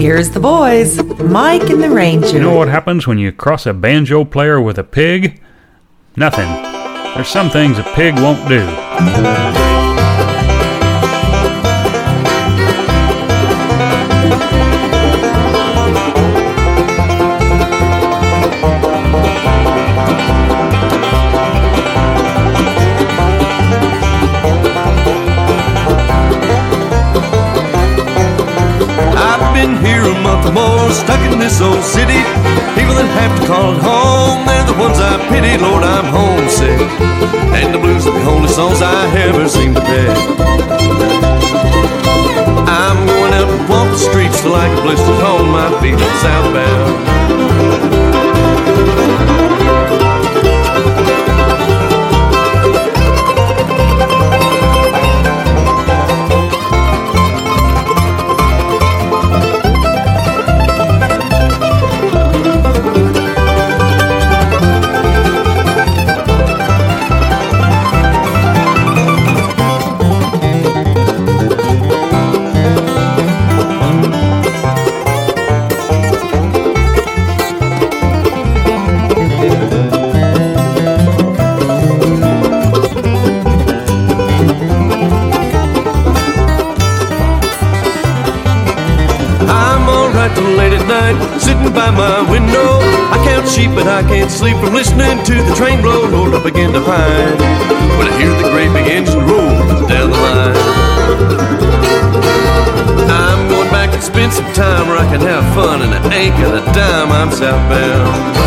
Here's the boys, Mike and the Ranger. You know what happens when you cross a banjo player with a pig? Nothing. There's some things a pig won't do. Been here a month or more, stuck in this old city. People that have to call it home, they're the ones I pity. Lord, I'm homesick. And the blues are the only songs I ever seem to pick. I'm going out and walk the streets like blisters on my feet southbound. Sleep from listening to the train blow. Lord, I begin to pine when I hear the great big engine roll down the line. I'm going back and spend some time where I can have fun, and I ain't got a dime. I'm southbound.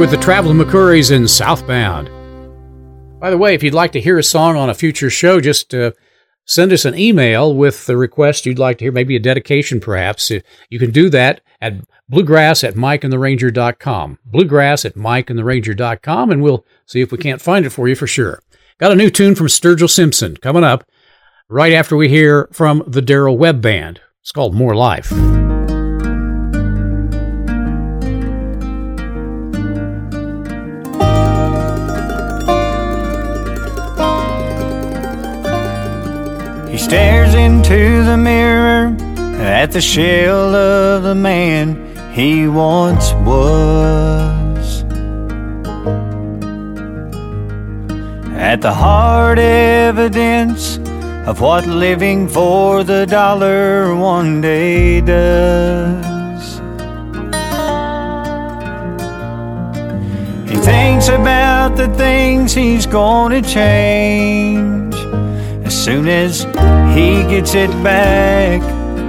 With the Traveling McCourys in Southbound. By the way, if you'd like to hear a song on a future show, just uh, send us an email with the request you'd like to hear, maybe a dedication perhaps. Uh, You can do that at bluegrass at mikeandtheranger.com. Bluegrass at mikeandtheranger.com, and we'll see if we can't find it for you for sure. Got a new tune from Sturgill Simpson coming up right after we hear from the Darrell Webb Band. It's called More Life. Stares into the mirror at the shell of the man he once was. At the hard evidence of what living for the dollar one day does. He thinks about the things he's gonna change soon as he gets it back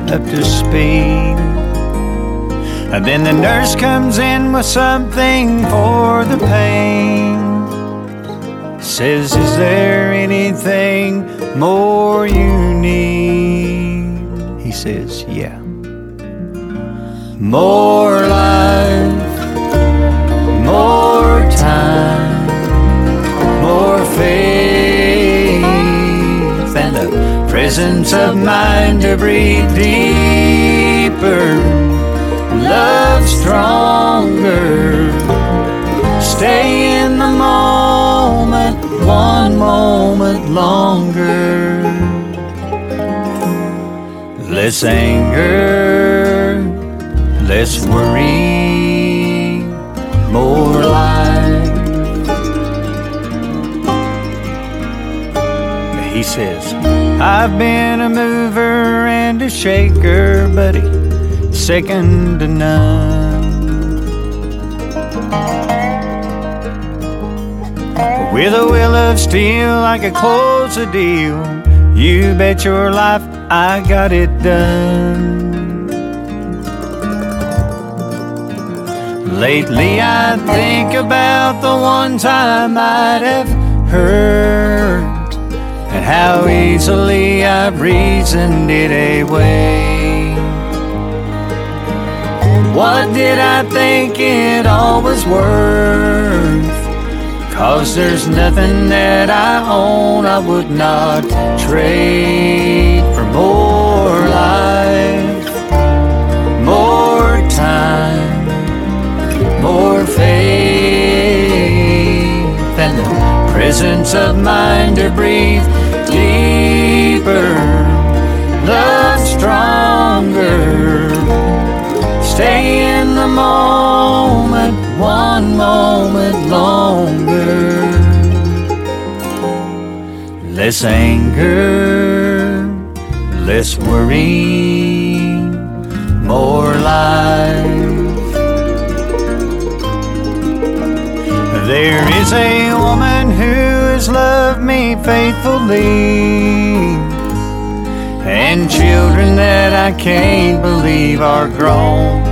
up to speed. And then the nurse comes in with something for the pain. Says, Is there anything more you need? He says, Yeah. More life, breathe deeper, love stronger. Stay in the moment, one moment longer. Less anger, less worry, He says, I've been a mover and a shaker, buddy, second to none. With a will of steel, I could close a deal. You bet your life I got it done. Lately, I think about the ones I might have hurt how easily I've reasoned it away. What did I think it all was worth? Cause there's nothing that I own I would not trade for more life, more time more presence of mind to breathe deeper, love stronger. Stay in the moment, one moment longer. Less anger, less worry, more life. There is a woman who has loved me faithfully, and children that I can't believe are grown.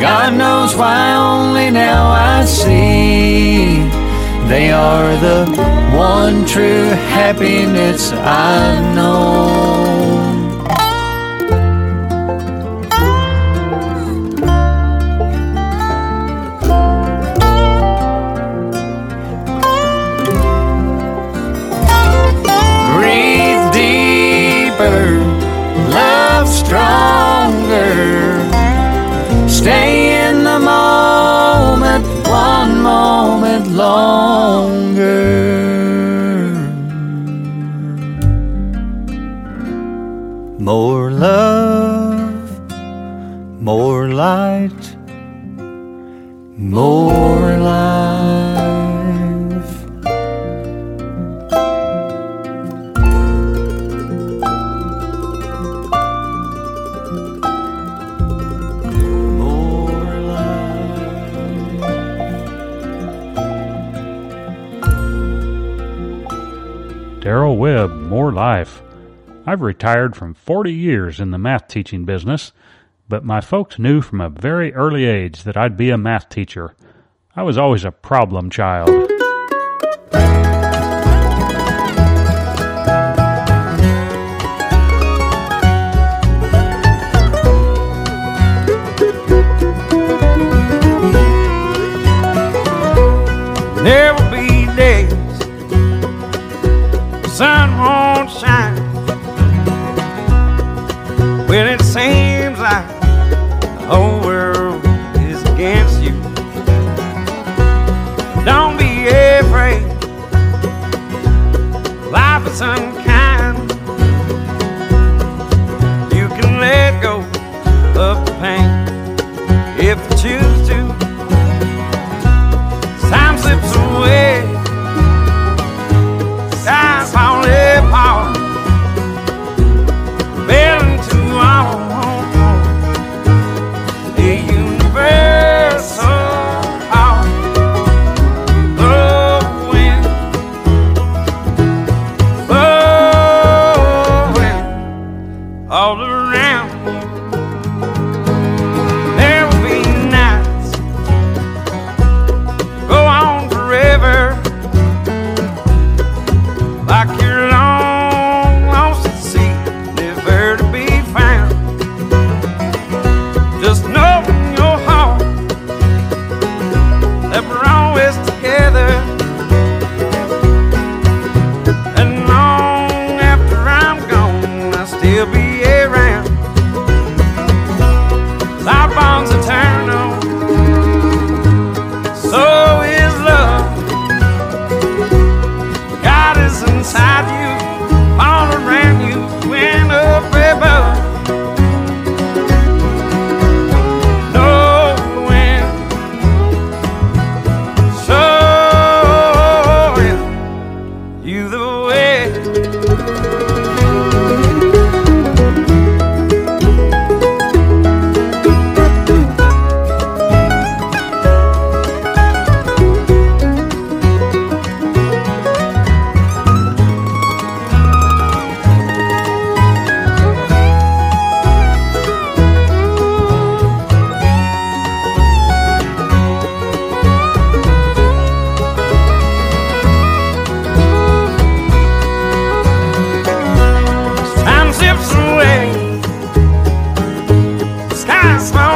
God knows why only now I see they are the one true happiness I've known. More Life. I've retired from 40 years in the math teaching business, but my folks knew from a very early age that I'd be a math teacher. I was always a problem child. it seems like the whole world is against you. Don't be afraid. Life is unfair. smell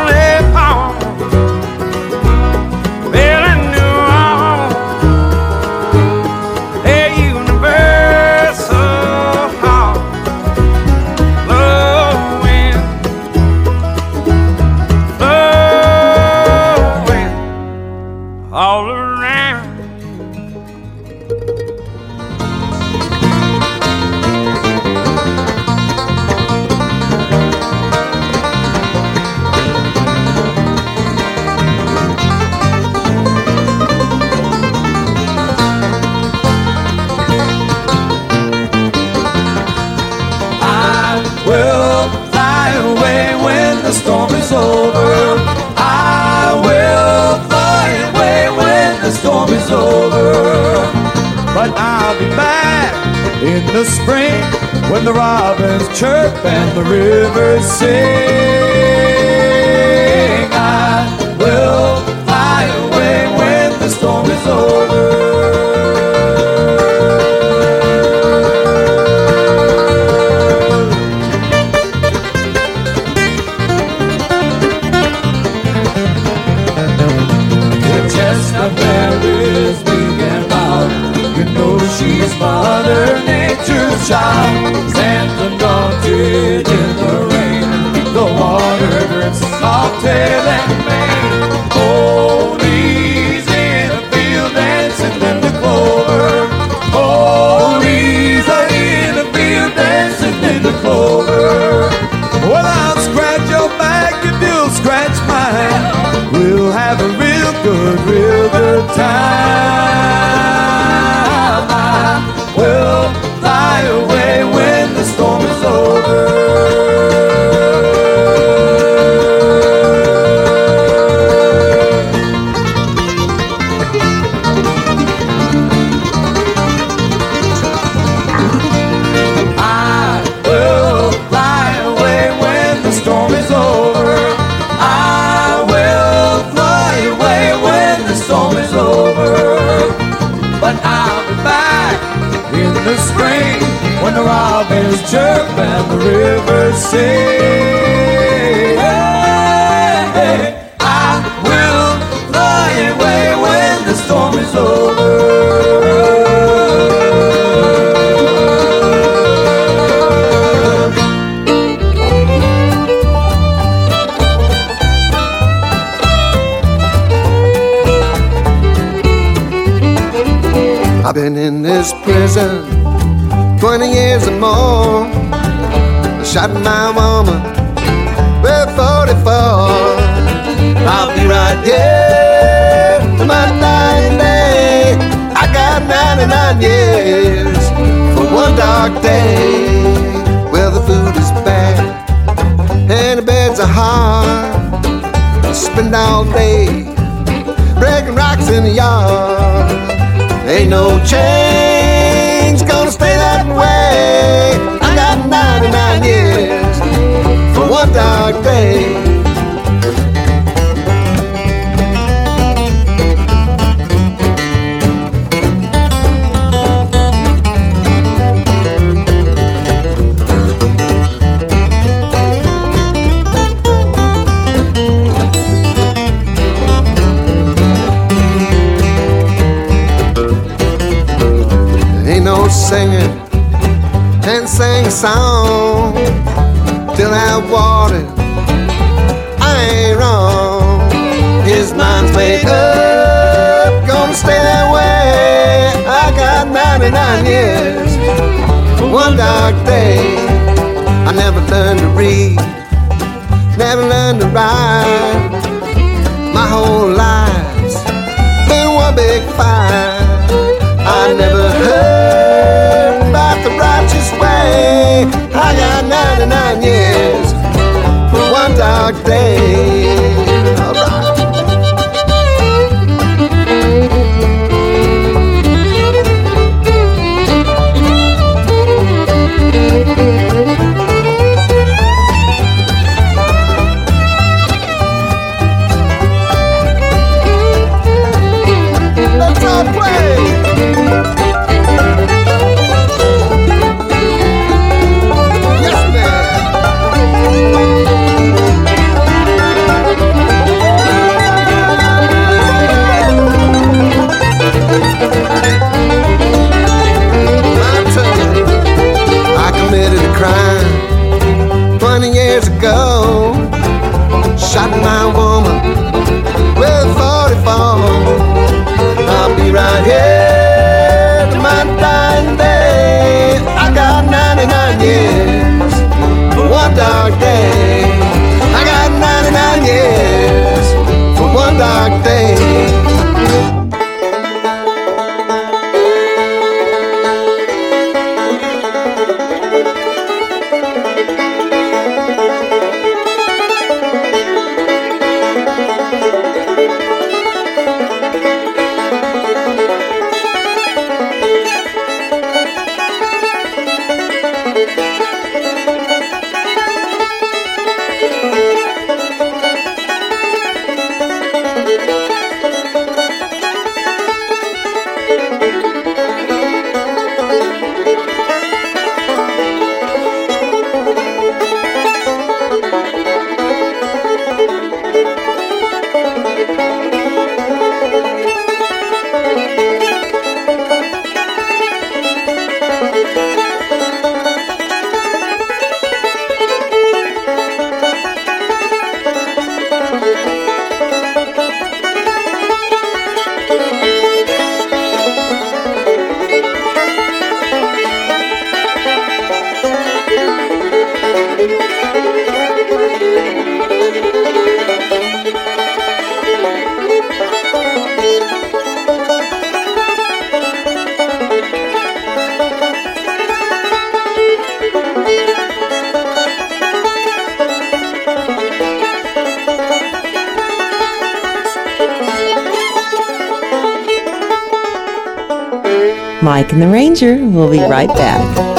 spring when the robins chirp and the rivers sing. And the rivers sing. I will fly away when the storm is over. I've been in this prison 20 years or more. Shot my woman with 44. I'll be right here to my dying day. I got 99 years for one dark day. Well, the food is bad and the beds are hard. Spend all day breaking rocks in the yard. Ain't no change dark day. Ain't no singing and sing a song till I water. I ain't wrong. His mind's made up, gonna stay that way. I got 99 years one dark day. I never learned to read, never learned to write. My whole life's been one big fight. I never heard about the righteous way. I got 99 years for one dark day. Mike and the Ranger will be right back.